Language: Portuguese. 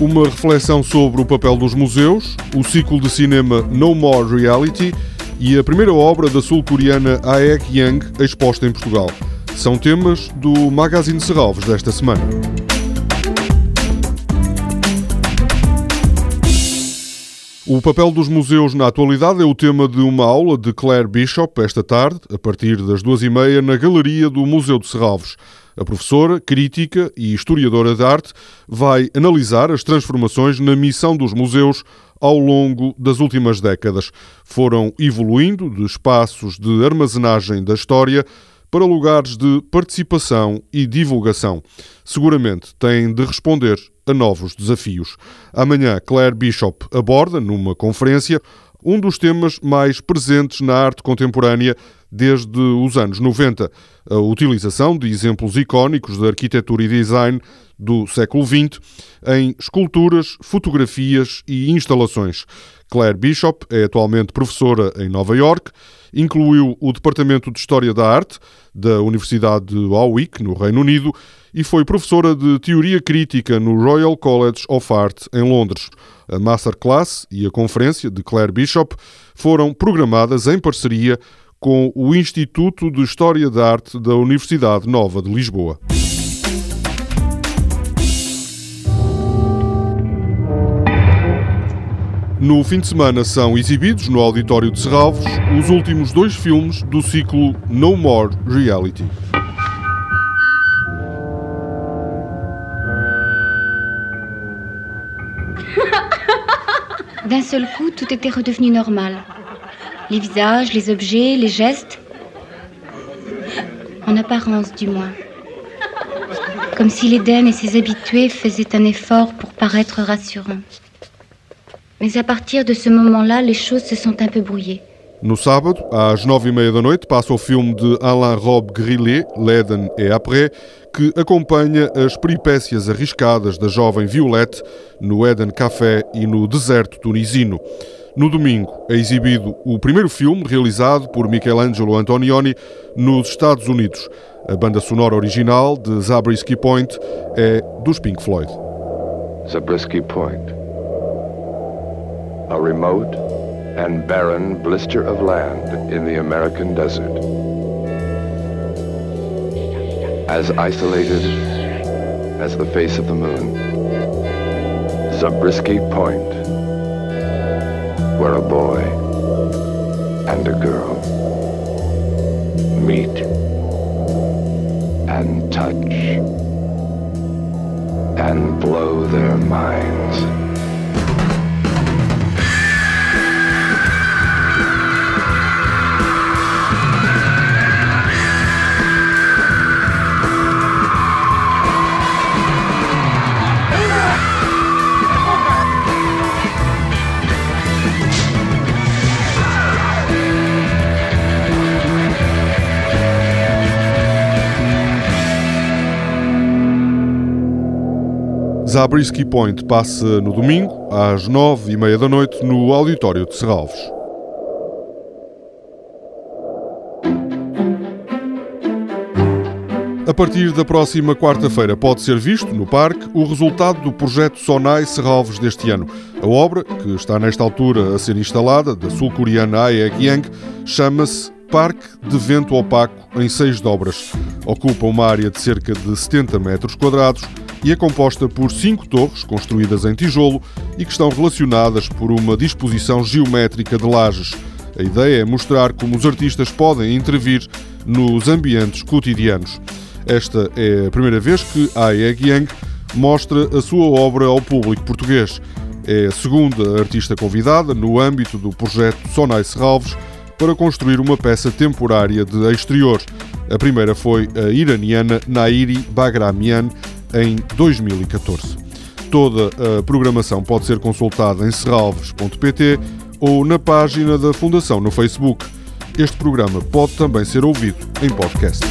uma reflexão sobre o papel dos museus, o ciclo de cinema No More Reality e a primeira obra da sul-coreana Aek Yang exposta em Portugal. São temas do Magazine Serralves desta semana. O papel dos museus na atualidade é o tema de uma aula de Claire Bishop esta tarde, a partir das duas e meia, na Galeria do Museu de Serralves. A professora, crítica e historiadora de arte vai analisar as transformações na missão dos museus ao longo das últimas décadas. Foram evoluindo de espaços de armazenagem da história para lugares de participação e divulgação. Seguramente têm de responder a novos desafios. Amanhã, Claire Bishop aborda, numa conferência, um dos temas mais presentes na arte contemporânea desde os anos 90, a utilização de exemplos icónicos de arquitetura e design do século XX em esculturas, fotografias e instalações. Claire Bishop é atualmente professora em Nova York, incluiu o Departamento de História da Arte da Universidade de Warwick, no Reino Unido, e foi professora de Teoria Crítica no Royal College of Art em Londres. A Masterclass e a conferência de Claire Bishop foram programadas em parceria com o Instituto de História da Arte da Universidade Nova de Lisboa. No fim de semana são exibidos no Auditório de Serralvos os últimos dois filmes do ciclo No More Reality. D'un seul coup, tout était redevenu normal. Les visages, les objets, les gestes. En apparence, du moins. Comme si l'Éden et ses habitués faisaient un effort pour paraître rassurants. Mais à partir de ce moment-là, les choses se sont un peu brouillées. No sábado, às nove e meia da noite, passa o filme de Alain Rob Grillet, L'Eden et Après, que acompanha as peripécias arriscadas da jovem Violette no Eden Café e no deserto tunisino. No domingo é exibido o primeiro filme realizado por Michelangelo Antonioni nos Estados Unidos. A banda sonora original de Zabriskie Point é dos Pink Floyd. Zabriskie Point. A remote and barren blister of land in the American desert. As isolated as the face of the moon. Zabriskie Point, where a boy and a girl meet and touch and blow their minds. Zabriskie Point passa no domingo, às nove e meia da noite, no Auditório de Serralves. A partir da próxima quarta-feira pode ser visto, no parque, o resultado do projeto Sonai Serralves deste ano. A obra, que está nesta altura a ser instalada, da sul-coreana Ae Yang, chama-se Parque de Vento Opaco em seis dobras. Ocupa uma área de cerca de 70 metros quadrados e é composta por cinco torres construídas em tijolo e que estão relacionadas por uma disposição geométrica de lajes. A ideia é mostrar como os artistas podem intervir nos ambientes cotidianos. Esta é a primeira vez que a Yang mostra a sua obra ao público português. É a segunda artista convidada no âmbito do projeto Sonai Serralves para construir uma peça temporária de exterior. A primeira foi a iraniana Nairi Bagramian, em 2014. Toda a programação pode ser consultada em serralves.pt ou na página da Fundação no Facebook. Este programa pode também ser ouvido em podcast.